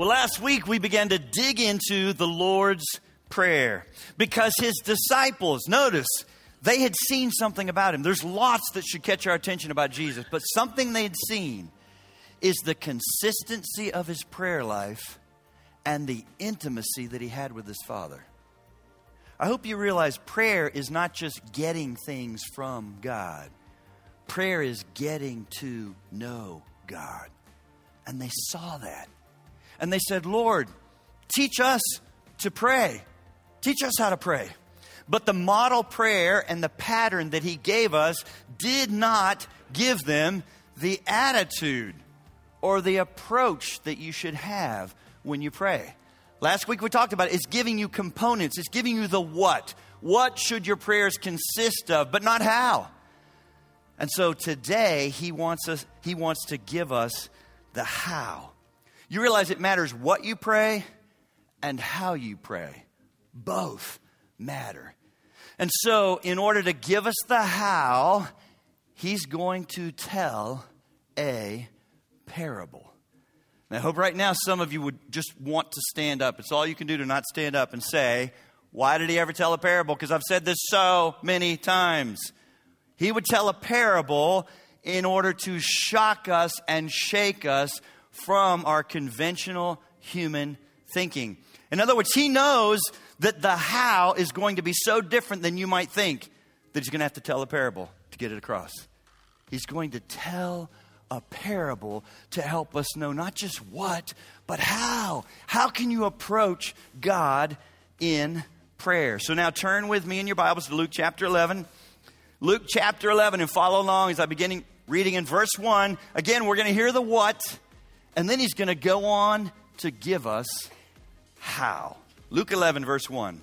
Well, last week we began to dig into the Lord's Prayer because his disciples, notice, they had seen something about him. There's lots that should catch our attention about Jesus, but something they'd seen is the consistency of his prayer life and the intimacy that he had with his Father. I hope you realize prayer is not just getting things from God, prayer is getting to know God. And they saw that. And they said, Lord, teach us to pray. Teach us how to pray. But the model prayer and the pattern that he gave us did not give them the attitude or the approach that you should have when you pray. Last week we talked about it. It's giving you components, it's giving you the what. What should your prayers consist of, but not how. And so today he wants us he wants to give us the how. You realize it matters what you pray and how you pray. Both matter. And so, in order to give us the how, he's going to tell a parable. And I hope right now some of you would just want to stand up. It's all you can do to not stand up and say, Why did he ever tell a parable? Because I've said this so many times. He would tell a parable in order to shock us and shake us from our conventional human thinking. In other words, he knows that the how is going to be so different than you might think that he's going to have to tell a parable to get it across. He's going to tell a parable to help us know not just what, but how. How can you approach God in prayer? So now turn with me in your Bibles to Luke chapter 11. Luke chapter 11 and follow along as I begin reading in verse 1. Again, we're going to hear the what, and then he's going to go on to give us how. Luke 11, verse 1.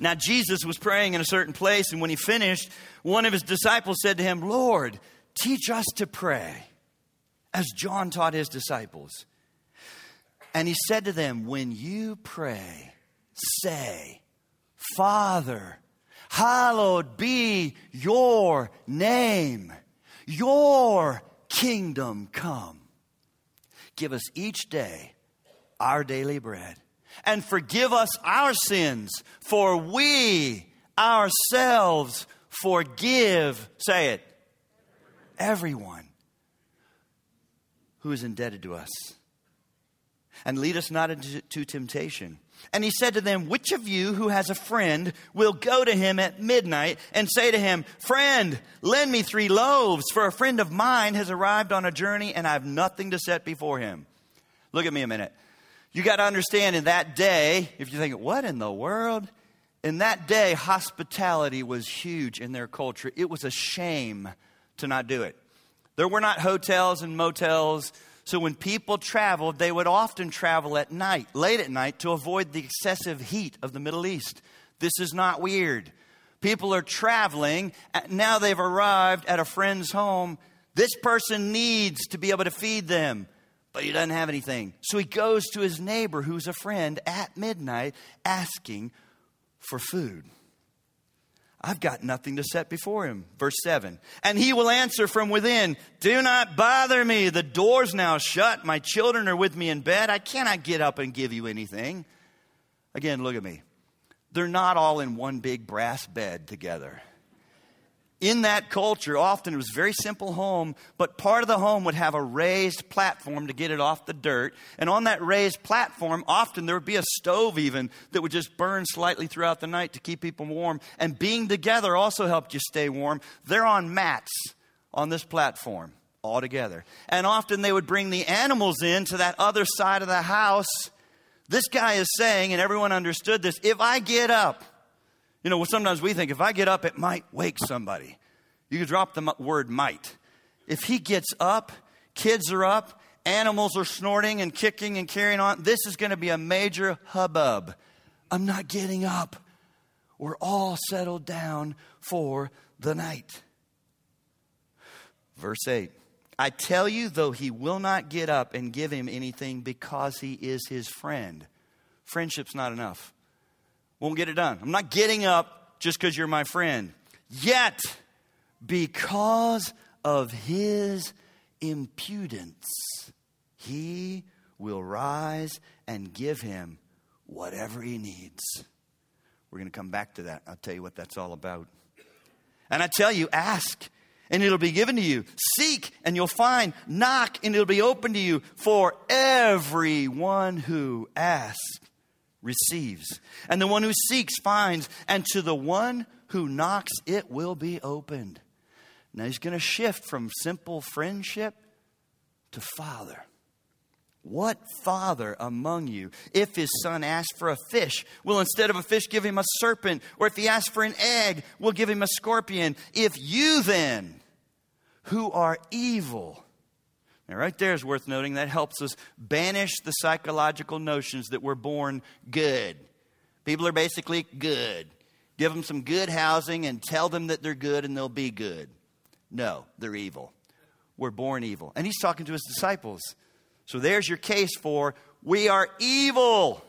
Now, Jesus was praying in a certain place, and when he finished, one of his disciples said to him, Lord, Teach us to pray as John taught his disciples. And he said to them, When you pray, say, Father, hallowed be your name, your kingdom come. Give us each day our daily bread, and forgive us our sins, for we ourselves forgive, say it, everyone who is indebted to us. And lead us not into temptation. And he said to them, Which of you who has a friend will go to him at midnight and say to him, Friend, lend me three loaves, for a friend of mine has arrived on a journey and I have nothing to set before him? Look at me a minute. You got to understand in that day, if you think, What in the world? In that day, hospitality was huge in their culture. It was a shame to not do it. There were not hotels and motels. So when people traveled, they would often travel at night, late at night, to avoid the excessive heat of the Middle East. This is not weird. People are traveling. Now they've arrived at a friend's home. This person needs to be able to feed them, but he doesn't have anything. So he goes to his neighbor, who's a friend, at midnight, asking for food. I've got nothing to set before him. Verse 7. And he will answer from within, Do not bother me. The door's now shut. My children are with me in bed. I cannot get up and give you anything. Again, look at me. They're not all in one big brass bed together in that culture, often it was a very simple home, but part of the home would have a raised platform to get it off the dirt. And on that raised platform, often there would be a stove even that would just burn slightly throughout the night to keep people warm. And being together also helped you stay warm. They're on mats on this platform all together. And often they would bring the animals in to that other side of the house. This guy is saying, and everyone understood this if I get up, you know, sometimes we think if I get up, it might wake somebody. You could drop the word might. If he gets up, kids are up, animals are snorting and kicking and carrying on, this is going to be a major hubbub. I'm not getting up. We're all settled down for the night. Verse 8 I tell you, though he will not get up and give him anything because he is his friend, friendship's not enough. Won't get it done. I'm not getting up just because you're my friend. Yet, because of his impudence, he will rise and give him whatever he needs. We're going to come back to that. I'll tell you what that's all about. And I tell you, ask and it'll be given to you. Seek and you'll find. Knock and it'll be open to you. For everyone who asks receives. And the one who seeks finds. And to the one who knocks, it will be opened. Now he's going to shift from simple friendship to father. What father among you, if his son asks for a fish, will instead of a fish give him a serpent? Or if he asks for an egg, will give him a scorpion? If you then, who are evil, now, right there is worth noting that helps us banish the psychological notions that we're born good. People are basically good. Give them some good housing and tell them that they're good and they'll be good. No, they're evil. We're born evil. And he's talking to his disciples. So there's your case for we are evil.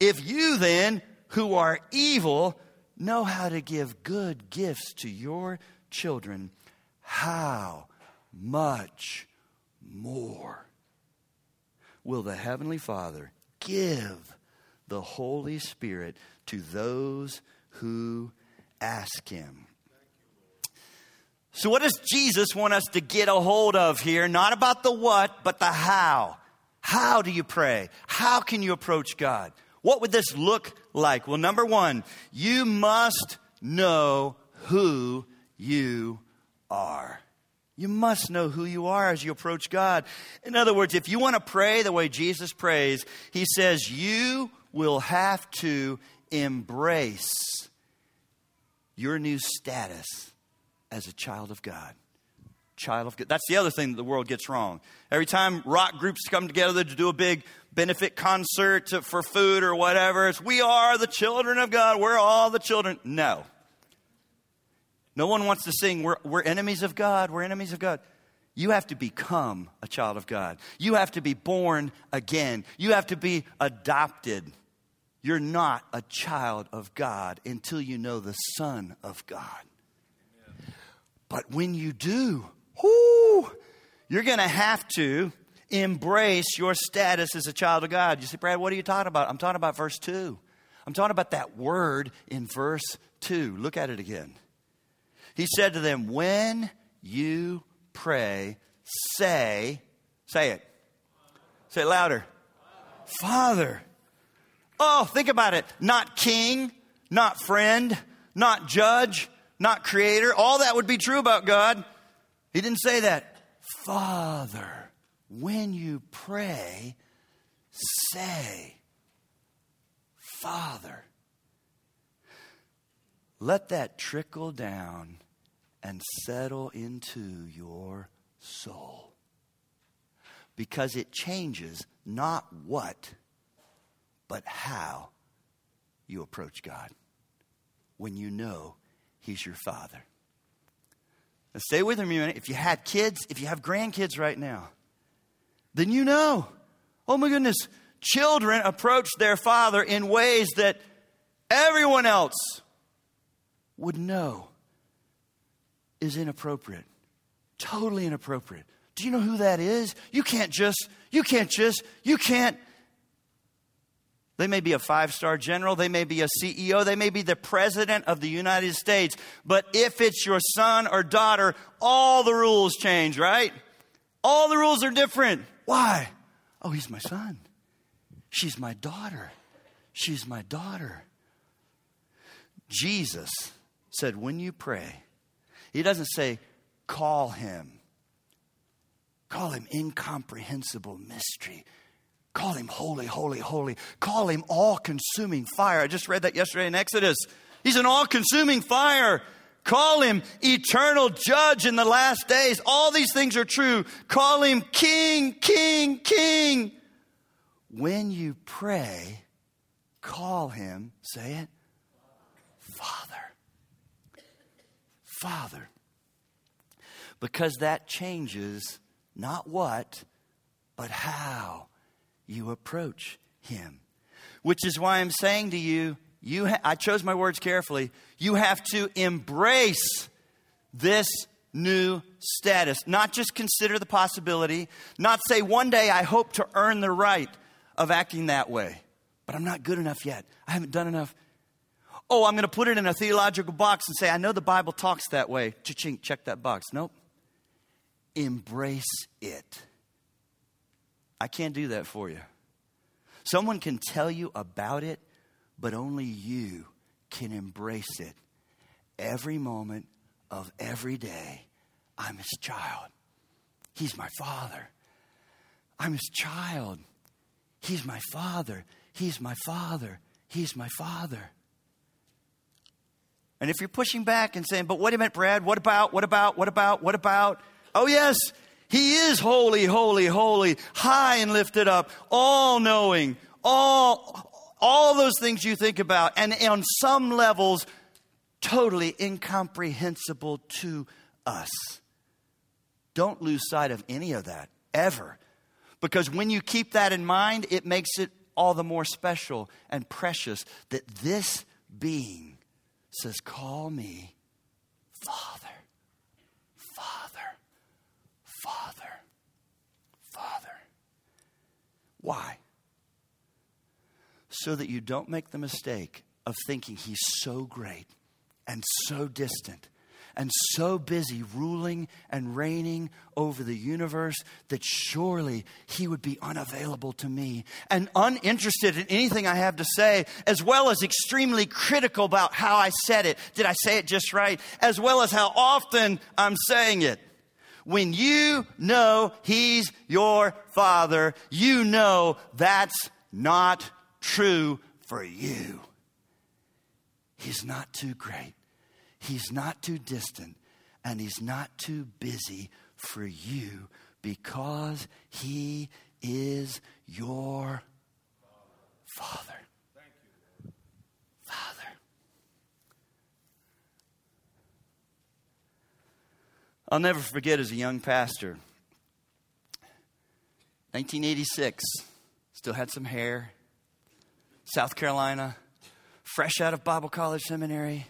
If you then, who are evil, know how to give good gifts to your children, how much more will the Heavenly Father give the Holy Spirit to those who ask Him? So, what does Jesus want us to get a hold of here? Not about the what, but the how. How do you pray? How can you approach God? What would this look like? Well, number one, you must know who you are. You must know who you are as you approach God. In other words, if you want to pray the way Jesus prays, he says you will have to embrace your new status as a child of God. Child of God. That's the other thing that the world gets wrong. Every time rock groups come together to do a big benefit concert for food or whatever, it's we are the children of God. We're all the children. No. No one wants to sing, we're, we're enemies of God, we're enemies of God. You have to become a child of God. You have to be born again. You have to be adopted. You're not a child of God until you know the Son of God. But when you do, whoo, you're going to have to embrace your status as a child of God. You say, Brad, what are you talking about? I'm talking about verse 2. I'm talking about that word in verse 2. Look at it again. He said to them, When you pray, say, say it. Say it louder. Father. Oh, think about it. Not king, not friend, not judge, not creator. All that would be true about God. He didn't say that. Father, when you pray, say, Father. Let that trickle down and settle into your soul. Because it changes not what, but how you approach God when you know He's your Father. Now, stay with me a minute. If you had kids, if you have grandkids right now, then you know. Oh my goodness, children approach their father in ways that everyone else would know is inappropriate. Totally inappropriate. Do you know who that is? You can't just, you can't just, you can't. They may be a five star general, they may be a CEO, they may be the president of the United States, but if it's your son or daughter, all the rules change, right? All the rules are different. Why? Oh, he's my son. She's my daughter. She's my daughter. Jesus said, when you pray, he doesn't say, call him. Call him incomprehensible mystery. Call him holy, holy, holy. Call him all consuming fire. I just read that yesterday in Exodus. He's an all consuming fire. Call him eternal judge in the last days. All these things are true. Call him king, king, king. When you pray, call him, say it, Father. Father. Because that changes not what, but how you approach Him. Which is why I'm saying to you, you ha- I chose my words carefully. You have to embrace this new status. Not just consider the possibility, not say one day I hope to earn the right of acting that way, but I'm not good enough yet. I haven't done enough. Oh, I'm going to put it in a theological box and say, I know the Bible talks that way. Cha-ching, check that box. Nope. Embrace it. I can't do that for you. Someone can tell you about it, but only you can embrace it every moment of every day. I'm his child. He's my father. I'm his child. He's my father. He's my father. He's my father. And if you're pushing back and saying, but wait a minute, Brad, what about, what about, what about, what about? Oh, yes, he is holy, holy, holy, high and lifted up, all knowing, all, all those things you think about. And on some levels, totally incomprehensible to us. Don't lose sight of any of that, ever. Because when you keep that in mind, it makes it all the more special and precious that this being says, Call me Father, Father, Father, Father. Why? So that you don't make the mistake of thinking he's so great and so distant and so busy ruling and reigning over the universe that surely he would be unavailable to me and uninterested in anything I have to say, as well as extremely critical about how I said it. Did I say it just right? As well as how often I'm saying it. When you know he's your father, you know that's not true for you. He's not too great. He's not too distant and he's not too busy for you because he is your Father. Father. I'll never forget as a young pastor, 1986, still had some hair, South Carolina, fresh out of Bible College Seminary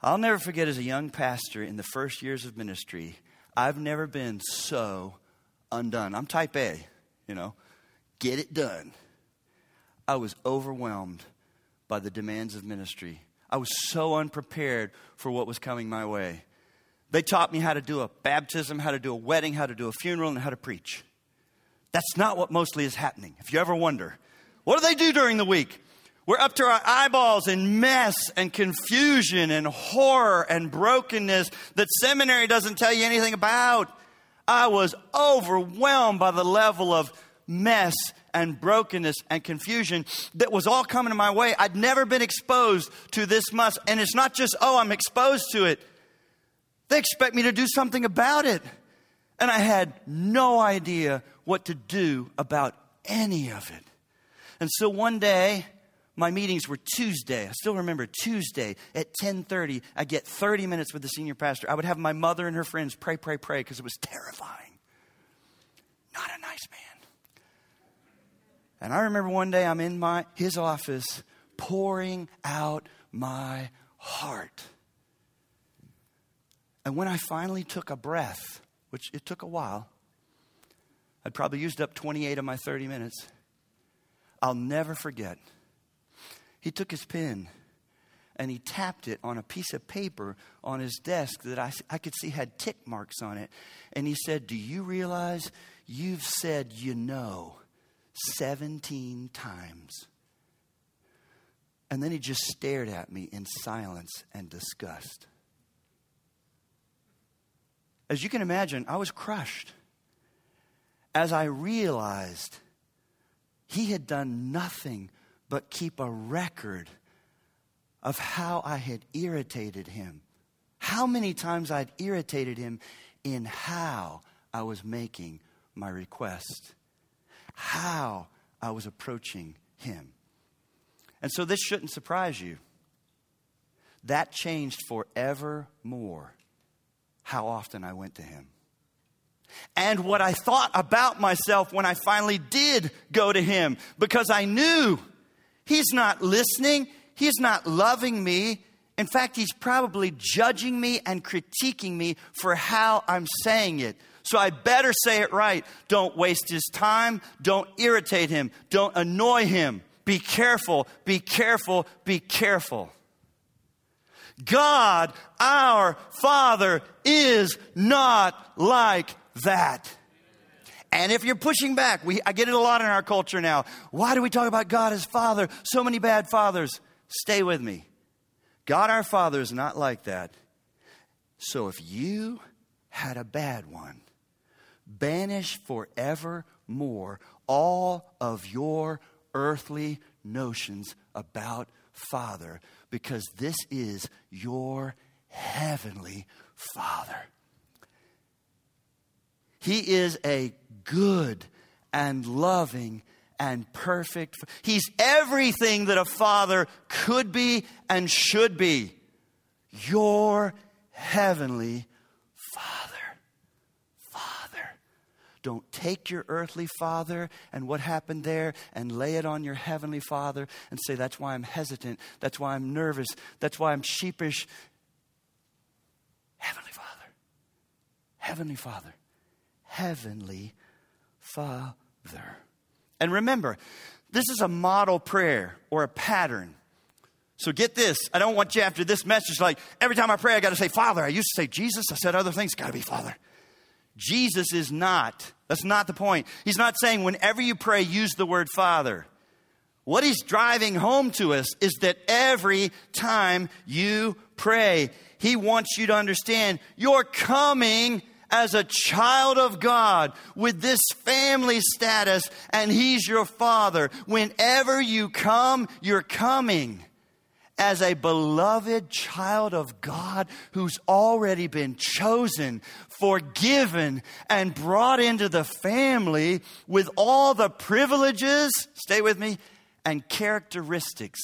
I'll never forget as a young pastor in the first years of ministry, I've never been so undone. I'm type A, you know, get it done. I was overwhelmed by the demands of ministry. I was so unprepared for what was coming my way. They taught me how to do a baptism, how to do a wedding, how to do a funeral, and how to preach. That's not what mostly is happening. If you ever wonder, what do they do during the week? We're up to our eyeballs in mess and confusion and horror and brokenness that seminary doesn't tell you anything about. I was overwhelmed by the level of mess and brokenness and confusion that was all coming my way. I'd never been exposed to this much. And it's not just, oh, I'm exposed to it. They expect me to do something about it. And I had no idea what to do about any of it. And so one day, my meetings were Tuesday. I still remember Tuesday at 10:30. I get 30 minutes with the senior pastor. I would have my mother and her friends pray, pray, pray because it was terrifying. Not a nice man. And I remember one day I'm in my his office pouring out my heart. And when I finally took a breath, which it took a while, I'd probably used up 28 of my 30 minutes. I'll never forget he took his pen and he tapped it on a piece of paper on his desk that I, I could see had tick marks on it. And he said, Do you realize you've said you know 17 times? And then he just stared at me in silence and disgust. As you can imagine, I was crushed as I realized he had done nothing but keep a record of how I had irritated him. How many times I'd irritated him in how I was making my request, how I was approaching him. And so this shouldn't surprise you. That changed forevermore how often I went to him. And what I thought about myself when I finally did go to him, because I knew He's not listening. He's not loving me In fact, he's probably judging me and critiquing me for how I'm saying it. So I better say it right. Don't waste his time. Don't irritate him. Don't annoy him. Be careful, be careful, be careful. God, our Father, is not like that. And if you're pushing back, we, I get it a lot in our culture now. Why do we talk about God as Father? So many bad fathers. Stay with me. God our Father is not like that. So if you had a bad one, banish forevermore all of your earthly notions about Father because this is your heavenly Father. He is a good and loving and perfect. He's everything that a father could be and should be. Your heavenly Father. Father. Don't take your earthly father and what happened there and lay it on your heavenly father and say, That's why I'm hesitant. That's why I'm nervous. That's why I'm sheepish. Heavenly Father. Heavenly Father. Heavenly Father. And remember, this is a model prayer or a pattern. So get this. I don't want you after this message, like every time I pray, I got to say Father. I used to say Jesus. I said other things. Got to be Father. Jesus is not. That's not the point. He's not saying whenever you pray, use the word Father. What he's driving home to us is that every time you pray, he wants you to understand you're coming as a child of God with this family status, and He's your Father. Whenever you come, you're coming as a beloved child of God who's already been chosen, forgiven, and brought into the family with all the privileges, stay with me, and characteristics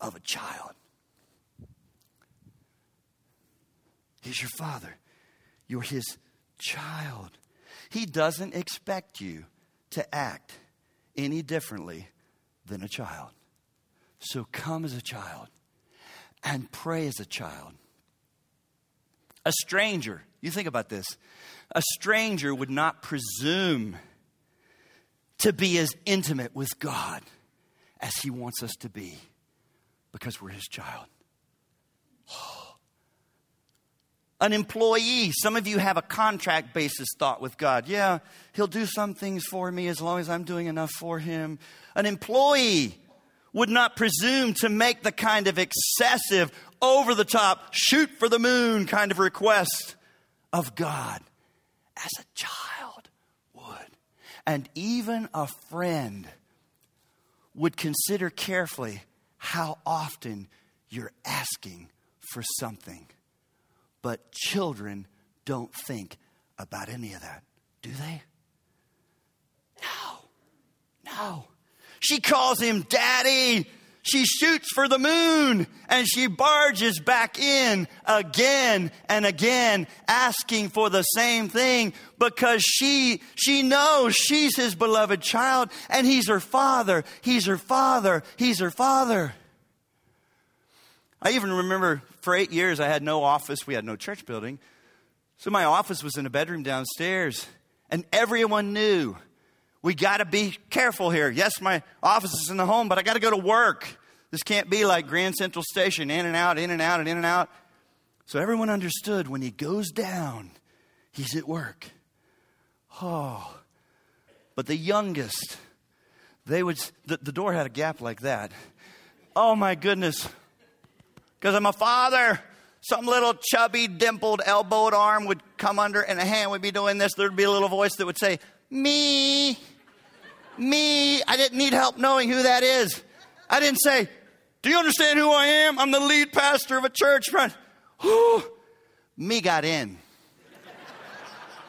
of a child. He's your Father. You're his child. He doesn't expect you to act any differently than a child. So come as a child and pray as a child. A stranger, you think about this, a stranger would not presume to be as intimate with God as he wants us to be because we're his child. Oh. An employee, some of you have a contract basis thought with God. Yeah, He'll do some things for me as long as I'm doing enough for Him. An employee would not presume to make the kind of excessive, over the top, shoot for the moon kind of request of God as a child would. And even a friend would consider carefully how often you're asking for something but children don't think about any of that, do they? No, no. She calls him daddy. She shoots for the moon and she barges back in again and again asking for the same thing because she she knows she's his beloved child and he's her father. He's her father. He's her father. I even remember for eight years I had no office, we had no church building. So my office was in a bedroom downstairs, and everyone knew we got to be careful here. Yes, my office is in the home, but I got to go to work. This can't be like Grand Central Station, in and out, in and out, and in and out. So everyone understood when he goes down, he's at work. Oh, but the youngest, they would, the, the door had a gap like that. Oh my goodness, because I'm a father. Some little chubby, dimpled, elbowed arm would come under, and a hand would be doing this. There'd be a little voice that would say, Me, me. I didn't need help knowing who that is. I didn't say, Do you understand who I am? I'm the lead pastor of a church. Whew. Me got in.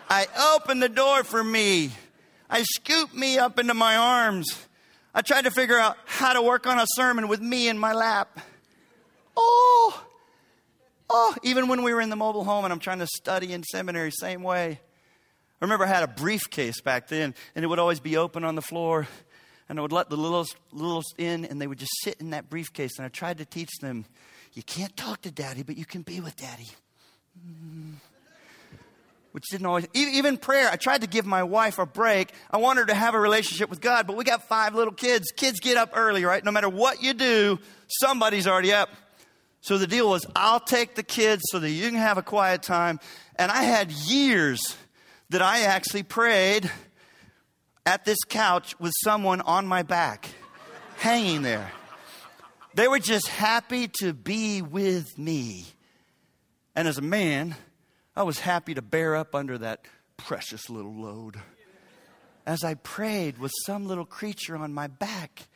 I opened the door for me. I scooped me up into my arms. I tried to figure out how to work on a sermon with me in my lap. Oh, oh, even when we were in the mobile home and I'm trying to study in seminary, same way. I remember I had a briefcase back then, and it would always be open on the floor, and I would let the littlest, littlest in, and they would just sit in that briefcase. And I tried to teach them, You can't talk to daddy, but you can be with daddy. Mm. Which didn't always, even prayer, I tried to give my wife a break. I want her to have a relationship with God, but we got five little kids. Kids get up early, right? No matter what you do, somebody's already up. So the deal was, I'll take the kids so that you can have a quiet time. And I had years that I actually prayed at this couch with someone on my back, hanging there. They were just happy to be with me. And as a man, I was happy to bear up under that precious little load. As I prayed with some little creature on my back,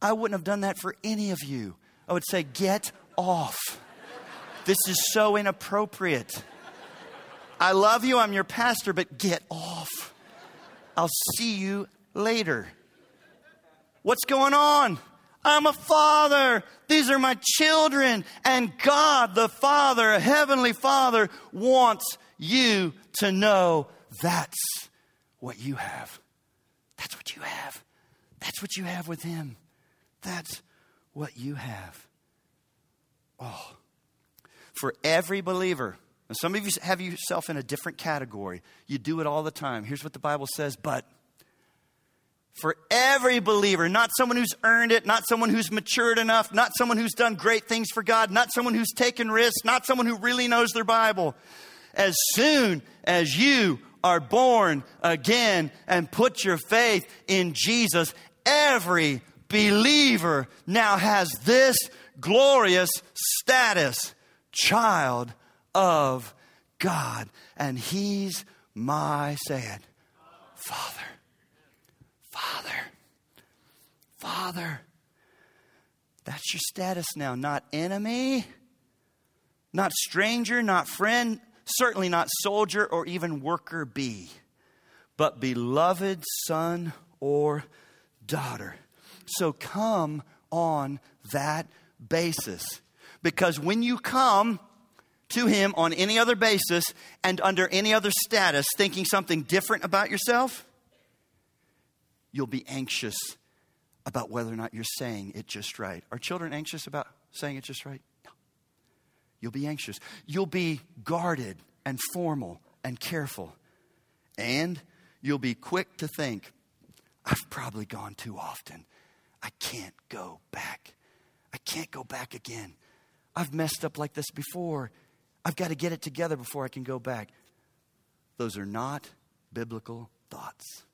I wouldn't have done that for any of you. I would say, Get off. This is so inappropriate. I love you, I'm your pastor, but get off. I'll see you later. What's going on? I'm a father. These are my children. And God, the Father, Heavenly Father, wants you to know that's what you have. That's what you have. That's what you have with Him. That's what you have. Oh. For every believer, some of you have yourself in a different category. You do it all the time. Here's what the Bible says, but for every believer, not someone who's earned it, not someone who's matured enough, not someone who's done great things for God, not someone who's taken risks, not someone who really knows their Bible. As soon as you are born again and put your faith in Jesus, every believer now has this glorious status child of God. And He's my, say Father. Father. Father. That's your status now. Not enemy, not stranger, not friend, certainly not soldier or even worker bee, but beloved son or daughter. So come on that basis. Because when you come to Him on any other basis and under any other status, thinking something different about yourself, you'll be anxious about whether or not you're saying it just right. Are children anxious about saying it just right? No. You'll be anxious. You'll be guarded and formal and careful. And you'll be quick to think, I've probably gone too often. I can't go back. I can't go back again. I've messed up like this before. I've got to get it together before I can go back. Those are not biblical thoughts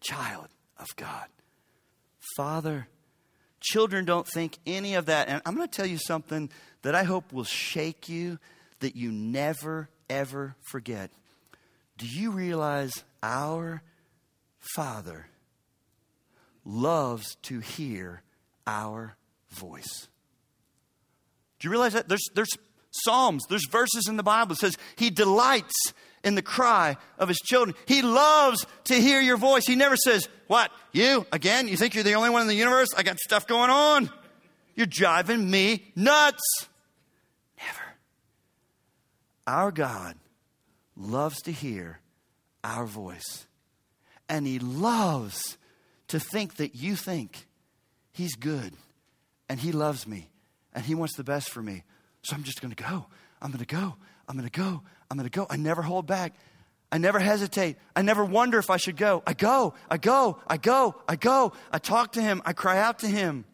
child of God. Father, children don't think any of that. And I'm going to tell you something that I hope will shake you that you never, ever forget. Do you realize our Father loves to hear our voice? Do you realize that? There's, there's Psalms, there's verses in the Bible that says he delights in the cry of his children. He loves to hear your voice. He never says, What, you again? You think you're the only one in the universe? I got stuff going on. You're driving me nuts. Never. Our God loves to hear our voice. And he loves to think that you think he's good and he loves me and he wants the best for me. So I'm just going to go. I'm going to go. I'm going to go. I'm going to go. I never hold back. I never hesitate. I never wonder if I should go. I go. I go. I go. I go. I talk to him. I cry out to him.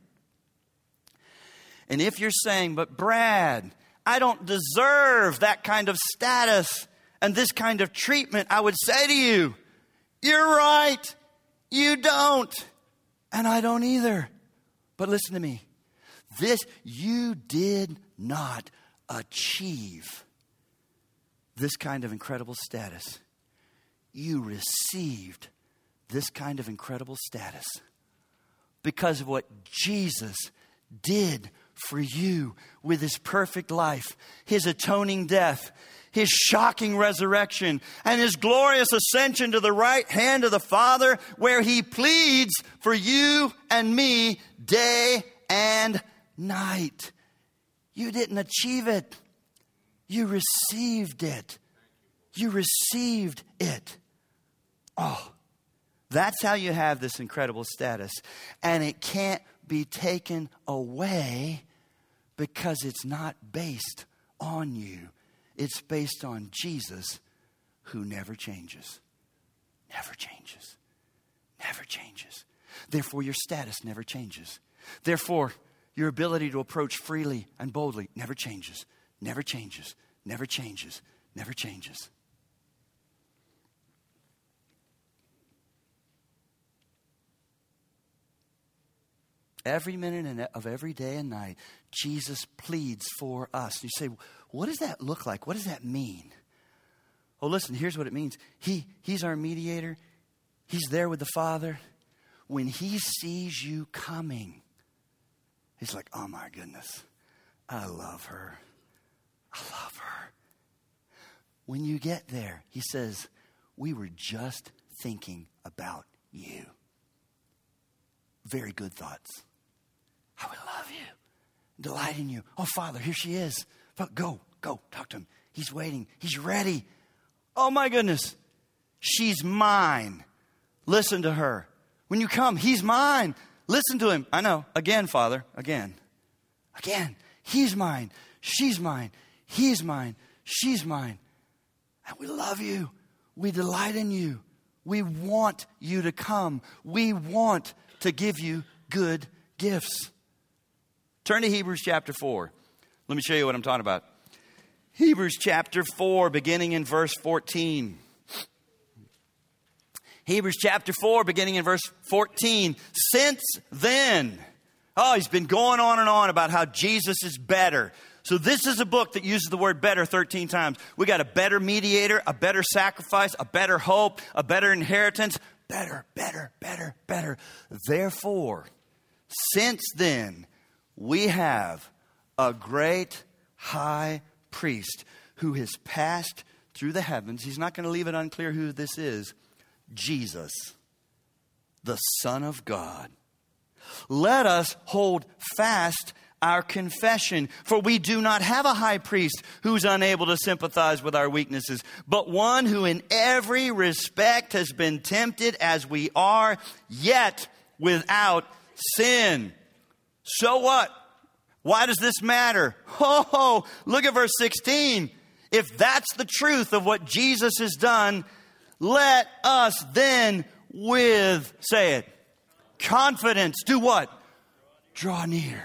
And if you're saying, but Brad, I don't deserve that kind of status and this kind of treatment, I would say to you, you're right. You don't. And I don't either. But listen to me. This, you did not achieve this kind of incredible status. You received this kind of incredible status because of what Jesus did for you with his perfect life, his atoning death, his shocking resurrection, and his glorious ascension to the right hand of the Father, where he pleads for you and me day and night. You didn't achieve it, you received it. You received it. Oh, that's how you have this incredible status. And it can't be taken away because it's not based on you, it's based on Jesus who never changes. Never changes. Never changes. Therefore, your status never changes. Therefore, your ability to approach freely and boldly never changes, never changes, never changes, never changes. Every minute of every day and night, Jesus pleads for us. You say, what does that look like? What does that mean? Oh, listen, here's what it means. He, he's our mediator, He's there with the Father. When He sees you coming, He's like, oh my goodness, I love her. I love her. When you get there, He says, we were just thinking about you. Very good thoughts. I would love you, delight in you. Oh, Father, here she is. Go, go, talk to him. He's waiting, he's ready. Oh, my goodness, she's mine. Listen to her. When you come, he's mine. Listen to him. I know. Again, Father, again. Again. He's mine. She's mine. He's mine. She's mine. And we love you. We delight in you. We want you to come. We want to give you good gifts. Turn to Hebrews chapter 4. Let me show you what I'm talking about. Hebrews chapter 4, beginning in verse 14. Hebrews chapter 4, beginning in verse 14. Since then, oh, he's been going on and on about how Jesus is better. So, this is a book that uses the word better 13 times. We got a better mediator, a better sacrifice, a better hope, a better inheritance. Better, better, better, better. Therefore, since then, we have a great high priest who has passed through the heavens. He's not going to leave it unclear who this is Jesus, the Son of God. Let us hold fast our confession, for we do not have a high priest who's unable to sympathize with our weaknesses, but one who in every respect has been tempted as we are, yet without sin. So what? Why does this matter? Oh, look at verse 16. If that's the truth of what Jesus has done, let us then with, say it, confidence, do what? Draw near.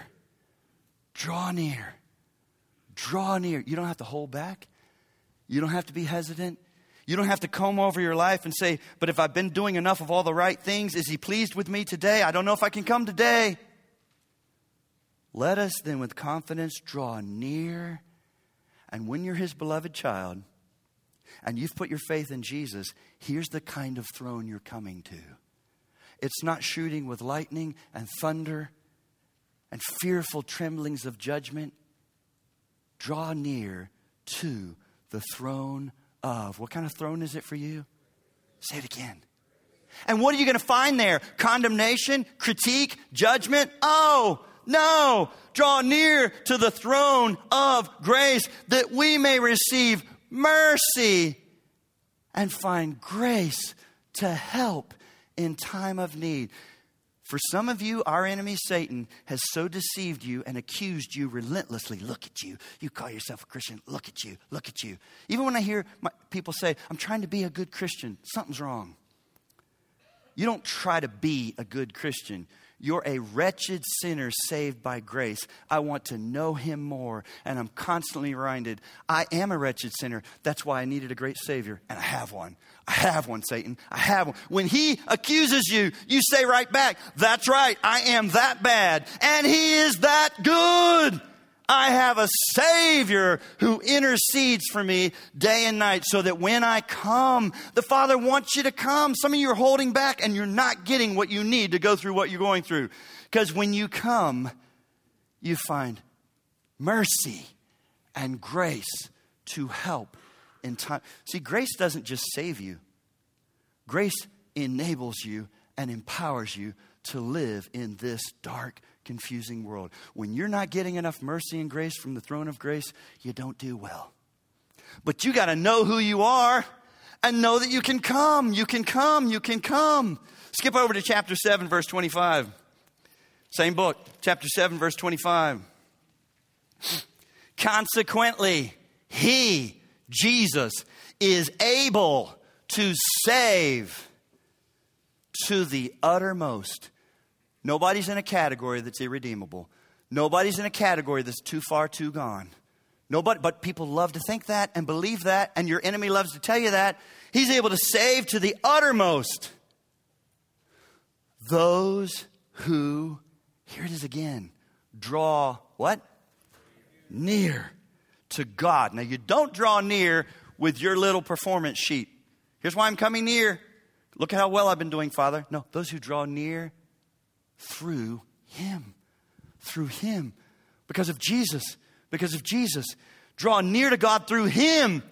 Draw near. Draw near. You don't have to hold back. You don't have to be hesitant. You don't have to comb over your life and say, but if I've been doing enough of all the right things, is he pleased with me today? I don't know if I can come today. Let us then with confidence draw near. And when you're his beloved child and you've put your faith in Jesus, here's the kind of throne you're coming to. It's not shooting with lightning and thunder and fearful tremblings of judgment. Draw near to the throne of. What kind of throne is it for you? Say it again. And what are you going to find there? Condemnation, critique, judgment? Oh, no, draw near to the throne of grace that we may receive mercy and find grace to help in time of need. For some of you, our enemy Satan has so deceived you and accused you relentlessly. Look at you. You call yourself a Christian. Look at you. Look at you. Even when I hear my, people say, I'm trying to be a good Christian, something's wrong. You don't try to be a good Christian. You're a wretched sinner saved by grace. I want to know him more. And I'm constantly reminded I am a wretched sinner. That's why I needed a great Savior. And I have one. I have one, Satan. I have one. When he accuses you, you say right back, That's right. I am that bad. And he is that good. I have a Savior who intercedes for me day and night so that when I come, the Father wants you to come. Some of you are holding back and you're not getting what you need to go through what you're going through. Because when you come, you find mercy and grace to help in time. See, grace doesn't just save you, grace enables you and empowers you to live in this dark confusing world. When you're not getting enough mercy and grace from the throne of grace, you don't do well. But you got to know who you are and know that you can come. You can come. You can come. Skip over to chapter 7, verse 25. Same book, chapter 7, verse 25. Consequently, he, Jesus, is able to save to the uttermost. Nobody's in a category that's irredeemable. Nobody's in a category that's too far, too gone. Nobody, but people love to think that and believe that, and your enemy loves to tell you that. He's able to save to the uttermost those who, here it is again, draw what? Near to God. Now, you don't draw near with your little performance sheet. Here's why I'm coming near. Look at how well I've been doing, Father. No, those who draw near through Him. Through Him. Because of Jesus. Because of Jesus. Draw near to God through Him,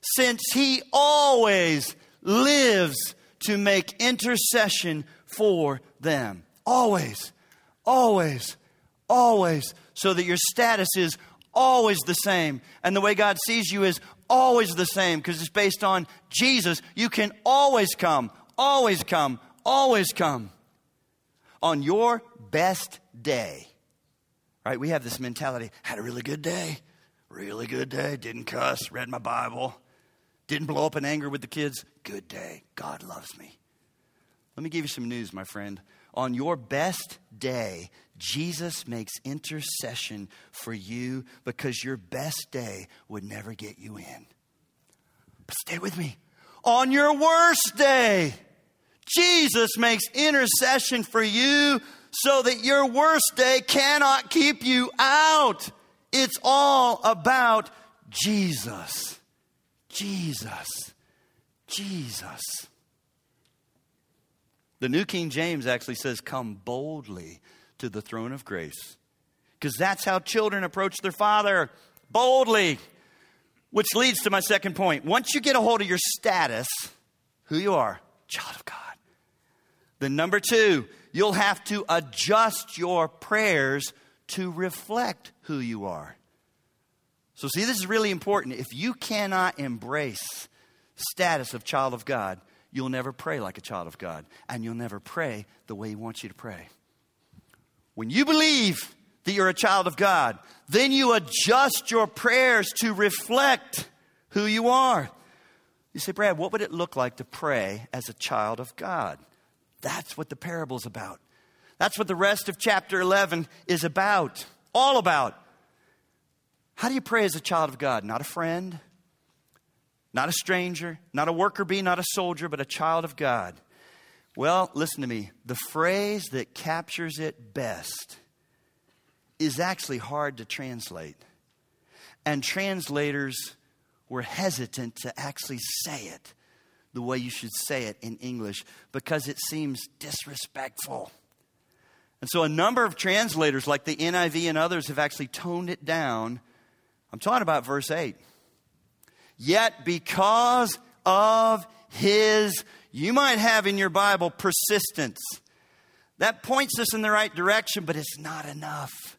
since He always lives to make intercession for them. Always. Always. Always. So that your status is always the same. And the way God sees you is always the same because it's based on Jesus. You can always come, always come, always come on your best day. Right? We have this mentality had a really good day, really good day, didn't cuss, read my Bible, didn't blow up in anger with the kids. Good day. God loves me. Let me give you some news, my friend. On your best day, Jesus makes intercession for you because your best day would never get you in. But stay with me. On your worst day, Jesus makes intercession for you so that your worst day cannot keep you out. It's all about Jesus. Jesus. Jesus. The New King James actually says, Come boldly to the throne of grace. Because that's how children approach their father boldly. Which leads to my second point. Once you get a hold of your status, who you are, child of God, then number two, you'll have to adjust your prayers to reflect who you are. So, see, this is really important. If you cannot embrace status of child of God, you'll never pray like a child of God, and you'll never pray the way He wants you to pray. When you believe that you're a child of God, then you adjust your prayers to reflect who you are. You say, Brad, what would it look like to pray as a child of God? That's what the parable's about. That's what the rest of chapter 11 is about, all about. How do you pray as a child of God? Not a friend, not a stranger, not a worker bee, not a soldier, but a child of God. Well, listen to me. The phrase that captures it best is actually hard to translate. And translators were hesitant to actually say it the way you should say it in English because it seems disrespectful. And so a number of translators, like the NIV and others, have actually toned it down. I'm talking about verse 8. Yet because of his you might have in your Bible persistence. That points us in the right direction, but it's not enough.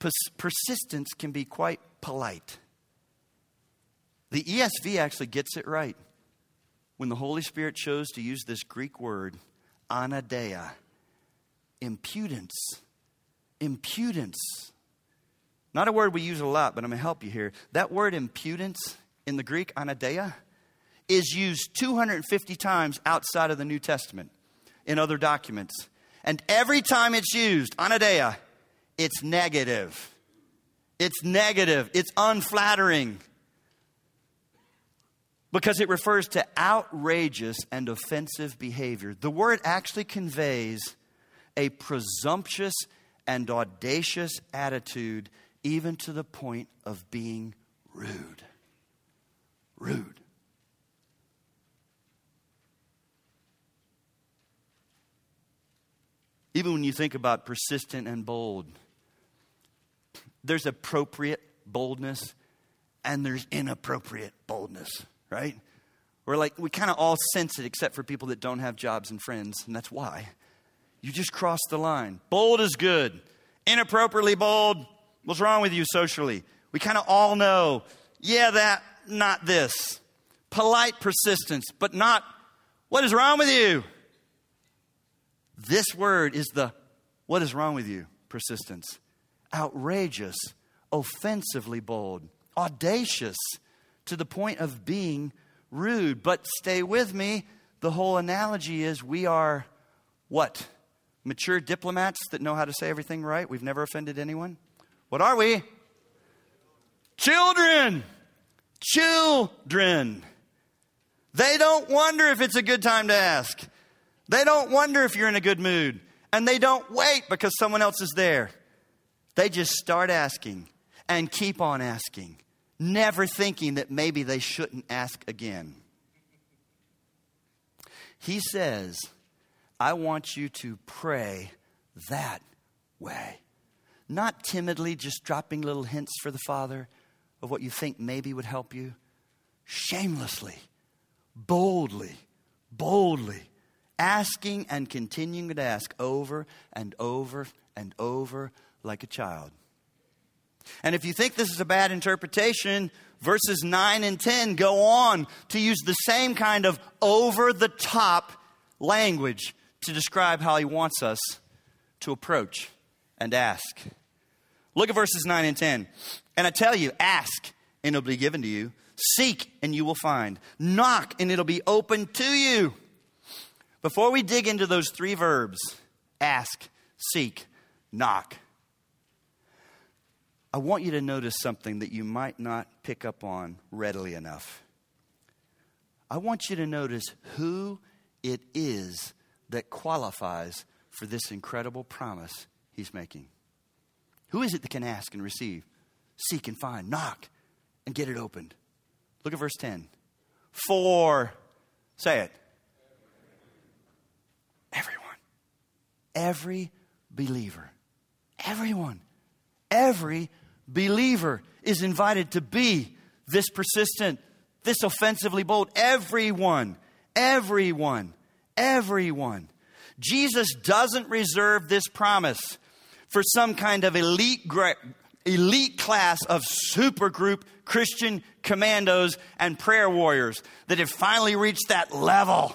Pers- persistence can be quite polite. The ESV actually gets it right when the Holy Spirit chose to use this Greek word, anaideia, impudence. Impudence. Not a word we use a lot, but I'm going to help you here. That word impudence in the Greek, anaideia, is used 250 times outside of the New Testament in other documents. And every time it's used, anaideia, it's negative. It's negative. It's unflattering. Because it refers to outrageous and offensive behavior. The word actually conveys a presumptuous and audacious attitude, even to the point of being rude. Rude. Even when you think about persistent and bold, there's appropriate boldness and there's inappropriate boldness, right? We're like, we kind of all sense it except for people that don't have jobs and friends, and that's why. You just cross the line. Bold is good. Inappropriately bold, what's wrong with you socially? We kind of all know, yeah, that, not this. Polite persistence, but not, what is wrong with you? This word is the what is wrong with you? Persistence. Outrageous, offensively bold, audacious to the point of being rude. But stay with me. The whole analogy is we are what? Mature diplomats that know how to say everything right. We've never offended anyone. What are we? Children. Children. They don't wonder if it's a good time to ask. They don't wonder if you're in a good mood. And they don't wait because someone else is there. They just start asking and keep on asking, never thinking that maybe they shouldn't ask again. He says, I want you to pray that way. Not timidly, just dropping little hints for the Father of what you think maybe would help you. Shamelessly, boldly, boldly, asking and continuing to ask over and over and over like a child. And if you think this is a bad interpretation, verses 9 and 10 go on to use the same kind of over the top language to describe how he wants us to approach and ask. Look at verses 9 and 10. And I tell you, ask and it'll be given to you. Seek and you will find. Knock and it'll be open to you. Before we dig into those three verbs ask, seek, knock I want you to notice something that you might not pick up on readily enough. I want you to notice who it is that qualifies for this incredible promise he's making. Who is it that can ask and receive, seek and find, knock and get it opened? Look at verse 10. For, say it. Everyone. Every believer. Everyone. Every believer is invited to be this persistent, this offensively bold. Everyone, everyone, everyone. Jesus doesn't reserve this promise for some kind of elite, elite class of supergroup Christian commandos and prayer warriors that have finally reached that level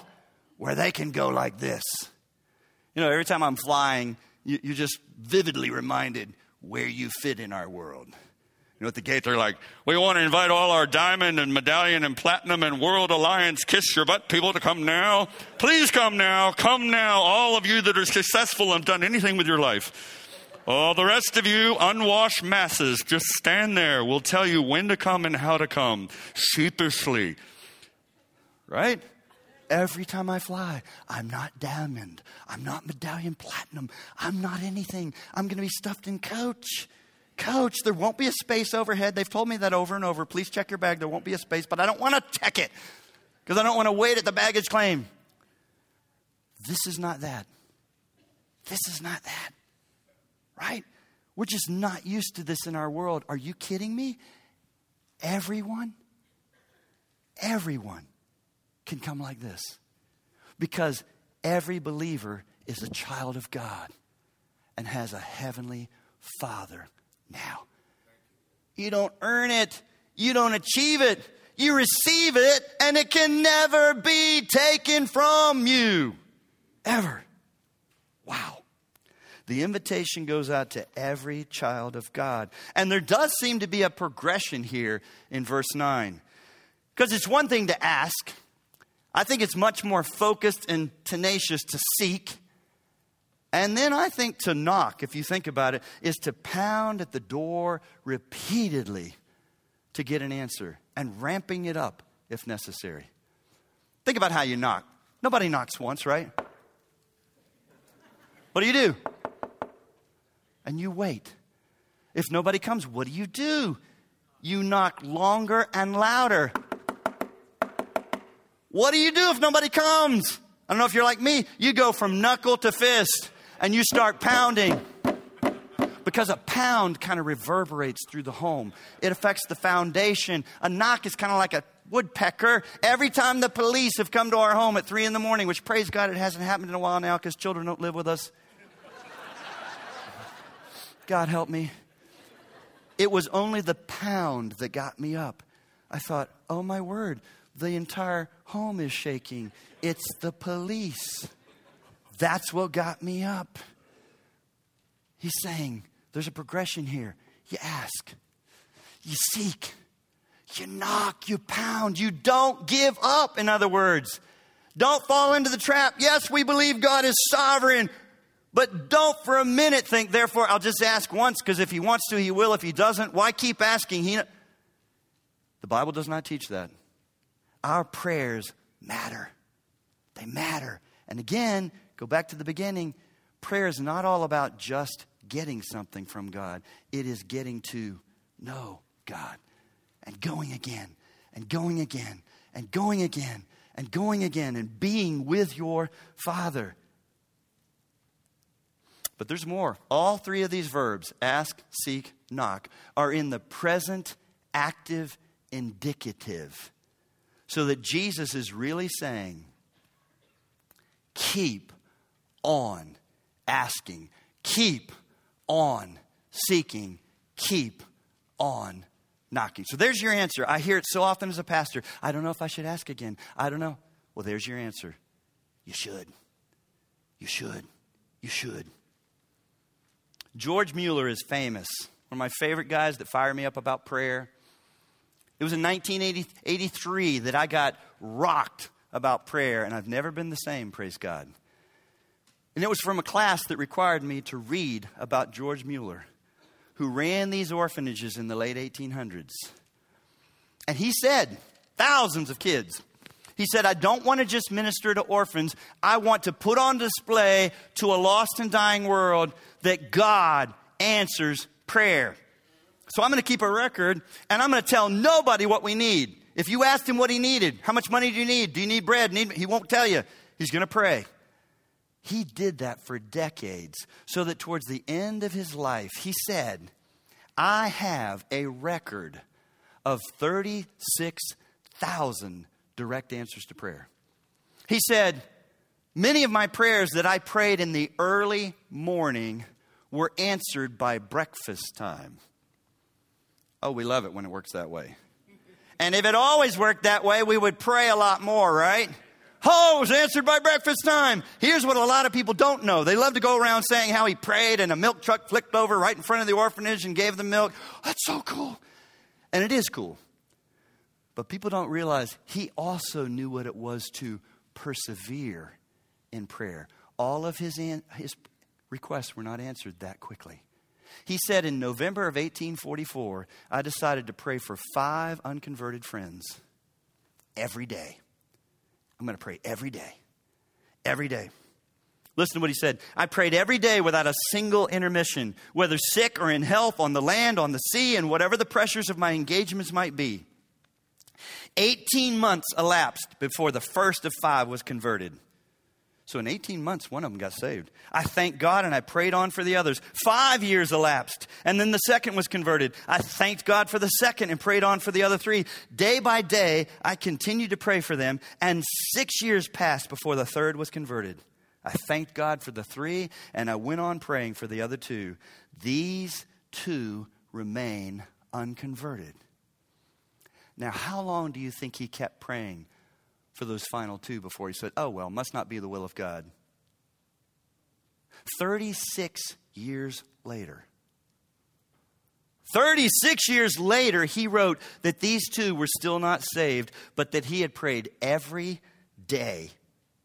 where they can go like this. You know, every time I'm flying, you, you're just vividly reminded where you fit in our world. You know, at the gate, they're like, we want to invite all our diamond and medallion and platinum and world alliance kiss your butt people to come now. Please come now. Come now. All of you that are successful and done anything with your life. All the rest of you, unwashed masses, just stand there. We'll tell you when to come and how to come, sheepishly. Right? Every time I fly, I'm not diamond. I'm not medallion platinum. I'm not anything. I'm going to be stuffed in coach. Coach, there won't be a space overhead. They've told me that over and over. Please check your bag. There won't be a space, but I don't want to check it because I don't want to wait at the baggage claim. This is not that. This is not that. Right? We're just not used to this in our world. Are you kidding me? Everyone, everyone can come like this because every believer is a child of God and has a heavenly Father now. You don't earn it, you don't achieve it, you receive it, and it can never be taken from you. Ever. Wow. The invitation goes out to every child of God. And there does seem to be a progression here in verse 9. Because it's one thing to ask, I think it's much more focused and tenacious to seek. And then I think to knock, if you think about it, is to pound at the door repeatedly to get an answer and ramping it up if necessary. Think about how you knock. Nobody knocks once, right? What do you do? And you wait. If nobody comes, what do you do? You knock longer and louder. What do you do if nobody comes? I don't know if you're like me. You go from knuckle to fist and you start pounding. Because a pound kind of reverberates through the home, it affects the foundation. A knock is kind of like a woodpecker. Every time the police have come to our home at three in the morning, which praise God it hasn't happened in a while now because children don't live with us. God help me. It was only the pound that got me up. I thought, oh my word, the entire home is shaking. It's the police. That's what got me up. He's saying there's a progression here. You ask, you seek, you knock, you pound, you don't give up, in other words. Don't fall into the trap. Yes, we believe God is sovereign, but don't for a minute think, therefore, I'll just ask once because if He wants to, He will. If He doesn't, why keep asking? He, the Bible does not teach that. Our prayers matter. They matter. And again, go back to the beginning. Prayer is not all about just getting something from God, it is getting to know God and going again and going again and going again and going again and being with your Father. But there's more. All three of these verbs, ask, seek, knock, are in the present active indicative. So that Jesus is really saying, keep on asking, keep on seeking, keep on knocking. So there's your answer. I hear it so often as a pastor. I don't know if I should ask again. I don't know. Well, there's your answer. You should. You should. You should. George Mueller is famous. One of my favorite guys that fire me up about prayer. It was in 1983 that I got rocked about prayer, and I've never been the same, praise God. And it was from a class that required me to read about George Mueller, who ran these orphanages in the late 1800s. And he said, thousands of kids. He said, I don't want to just minister to orphans. I want to put on display to a lost and dying world that God answers prayer. So I'm going to keep a record and I'm going to tell nobody what we need. If you asked him what he needed, how much money do you need? Do you need bread? Need, he won't tell you. He's going to pray. He did that for decades so that towards the end of his life, he said, I have a record of 36,000 direct answers to prayer. He said, Many of my prayers that I prayed in the early morning were answered by breakfast time. Oh, we love it when it works that way. And if it always worked that way, we would pray a lot more, right? Oh, was answered by breakfast time. Here's what a lot of people don't know. They love to go around saying how he prayed and a milk truck flipped over right in front of the orphanage and gave them milk. That's so cool. And it is cool. But people don't realize he also knew what it was to persevere in prayer. All of his, his requests were not answered that quickly. He said in November of 1844, I decided to pray for five unconverted friends every day. I'm going to pray every day. Every day. Listen to what he said. I prayed every day without a single intermission, whether sick or in health, on the land, on the sea, and whatever the pressures of my engagements might be. 18 months elapsed before the first of five was converted. So in 18 months, one of them got saved. I thanked God and I prayed on for the others. Five years elapsed, and then the second was converted. I thanked God for the second and prayed on for the other three. Day by day, I continued to pray for them, and six years passed before the third was converted. I thanked God for the three, and I went on praying for the other two. These two remain unconverted. Now, how long do you think he kept praying for those final two before he said, Oh, well, must not be the will of God. 36 years later. 36 years later, he wrote that these two were still not saved, but that he had prayed every day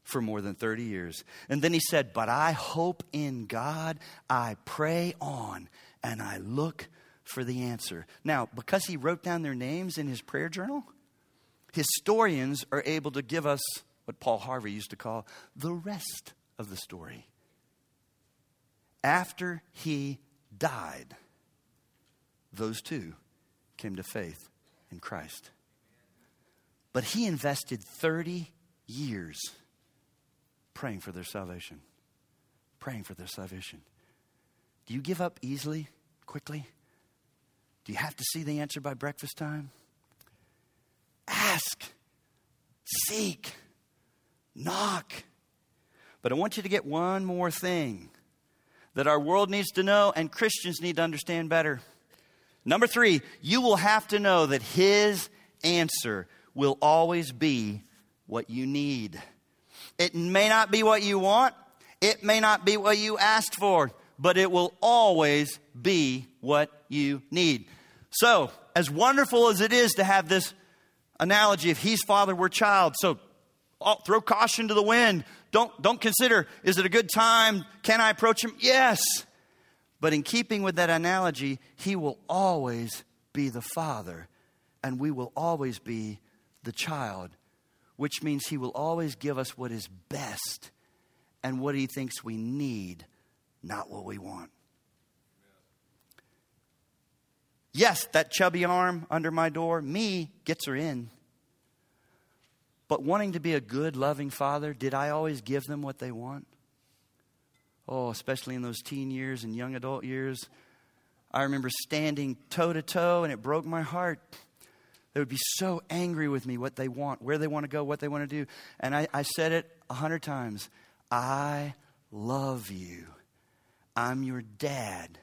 for more than 30 years. And then he said, But I hope in God, I pray on, and I look for the answer. Now, because he wrote down their names in his prayer journal, historians are able to give us what Paul Harvey used to call the rest of the story. After he died, those two came to faith in Christ. But he invested 30 years praying for their salvation. Praying for their salvation. Do you give up easily, quickly? Do you have to see the answer by breakfast time? Ask, seek, knock. But I want you to get one more thing that our world needs to know and Christians need to understand better. Number three, you will have to know that His answer will always be what you need. It may not be what you want, it may not be what you asked for, but it will always be what you need. So, as wonderful as it is to have this analogy if he's father, we're child. So, oh, throw caution to the wind. Don't, don't consider, is it a good time? Can I approach him? Yes. But in keeping with that analogy, he will always be the father, and we will always be the child, which means he will always give us what is best and what he thinks we need, not what we want. Yes, that chubby arm under my door, me, gets her in. But wanting to be a good, loving father, did I always give them what they want? Oh, especially in those teen years and young adult years. I remember standing toe to toe, and it broke my heart. They would be so angry with me, what they want, where they want to go, what they want to do. And I, I said it a hundred times I love you. I'm your dad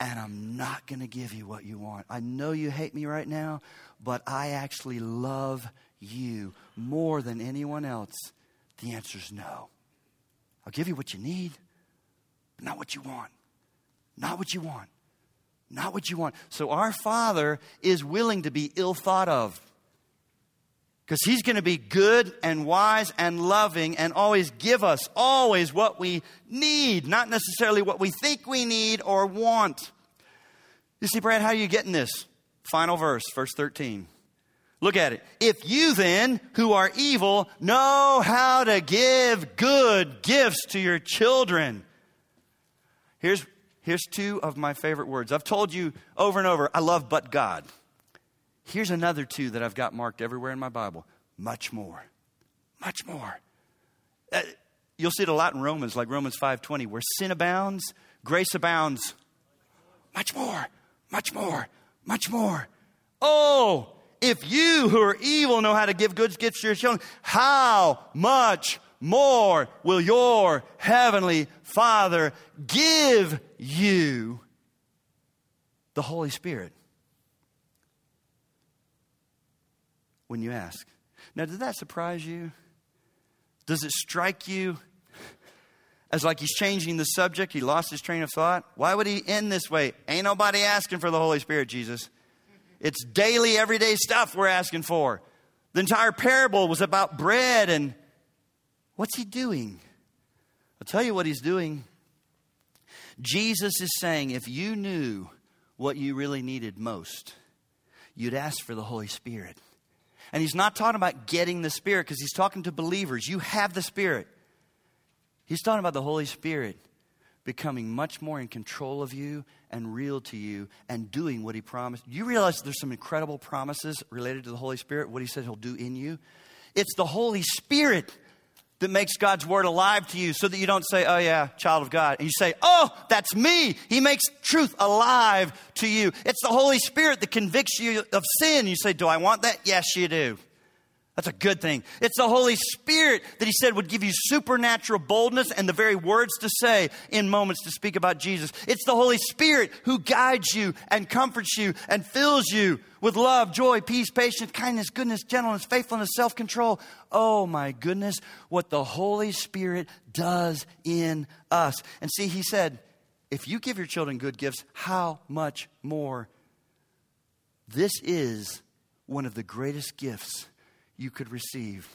and I'm not going to give you what you want. I know you hate me right now, but I actually love you more than anyone else. The answer is no. I'll give you what you need, but not what you want. Not what you want. Not what you want. So our Father is willing to be ill thought of. Because he's going to be good and wise and loving and always give us always what we need, not necessarily what we think we need or want. You see, Brad, how are you getting this? Final verse, verse 13. Look at it. If you then, who are evil, know how to give good gifts to your children. Here's, here's two of my favorite words. I've told you over and over, I love but God. Here's another two that I've got marked everywhere in my Bible much more. Much more. Uh, you'll see it a lot in Romans, like Romans 5:20, where sin abounds, grace abounds. Much more, much more, much more. Oh, if you who are evil know how to give good gifts to your children, how much more will your heavenly Father give you the Holy Spirit? When you ask. Now, did that surprise you? Does it strike you as like he's changing the subject? He lost his train of thought? Why would he end this way? Ain't nobody asking for the Holy Spirit, Jesus. It's daily, everyday stuff we're asking for. The entire parable was about bread and what's he doing? I'll tell you what he's doing. Jesus is saying if you knew what you really needed most, you'd ask for the Holy Spirit. And he's not talking about getting the Spirit because he's talking to believers. You have the Spirit. He's talking about the Holy Spirit becoming much more in control of you and real to you and doing what he promised. You realize there's some incredible promises related to the Holy Spirit, what he said he'll do in you? It's the Holy Spirit that makes God's word alive to you so that you don't say, oh, yeah, child of God. And you say, oh, that's me. He makes truth alive to you. It's the Holy Spirit that convicts you of sin. You say, do I want that? Yes, you do. That's a good thing. It's the Holy Spirit that he said would give you supernatural boldness and the very words to say in moments to speak about Jesus. It's the Holy Spirit who guides you and comforts you and fills you with love, joy, peace, patience, kindness, goodness, gentleness, faithfulness, self control. Oh my goodness, what the Holy Spirit does in us. And see, he said, if you give your children good gifts, how much more? This is one of the greatest gifts you could receive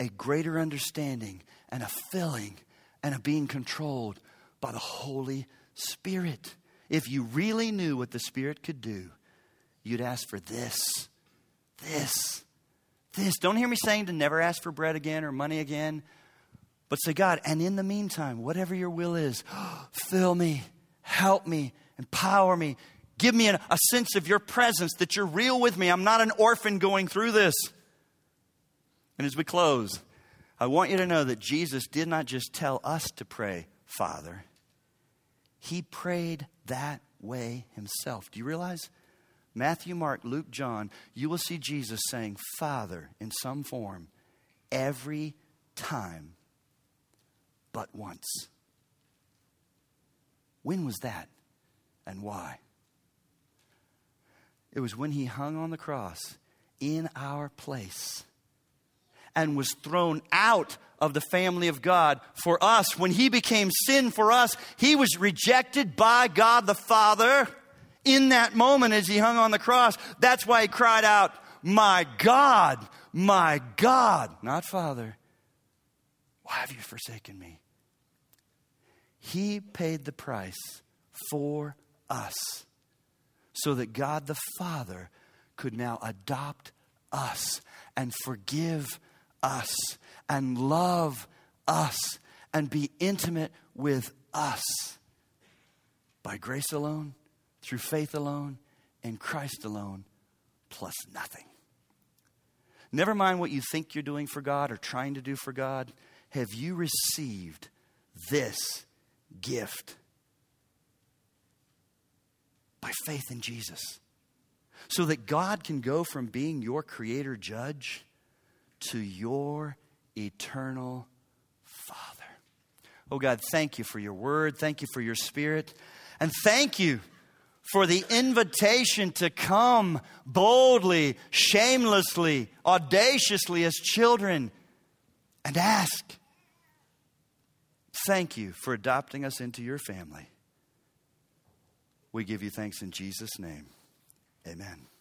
a greater understanding and a filling and a being controlled by the Holy Spirit. If you really knew what the Spirit could do, you'd ask for this, this, this. Don't hear me saying to never ask for bread again or money again, but say, God, and in the meantime, whatever your will is, fill me, help me, empower me, give me a, a sense of your presence, that you're real with me. I'm not an orphan going through this. And as we close, I want you to know that Jesus did not just tell us to pray, Father, He prayed that way Himself. Do you realize? Matthew, Mark, Luke, John, you will see Jesus saying, Father, in some form, every time but once. When was that and why? It was when he hung on the cross in our place and was thrown out of the family of God for us. When he became sin for us, he was rejected by God the Father in that moment as he hung on the cross. That's why he cried out, My God, my God, not Father, why have you forsaken me? He paid the price for us so that God the Father could now adopt us and forgive us and love us and be intimate with us by grace alone, through faith alone, in Christ alone, plus nothing. Never mind what you think you're doing for God or trying to do for God. Have you received this gift? By faith in Jesus. So that God can go from being your creator judge to your eternal Father. Oh God, thank you for your word. Thank you for your spirit. And thank you for the invitation to come boldly, shamelessly, audaciously as children and ask. Thank you for adopting us into your family. We give you thanks in Jesus' name. Amen.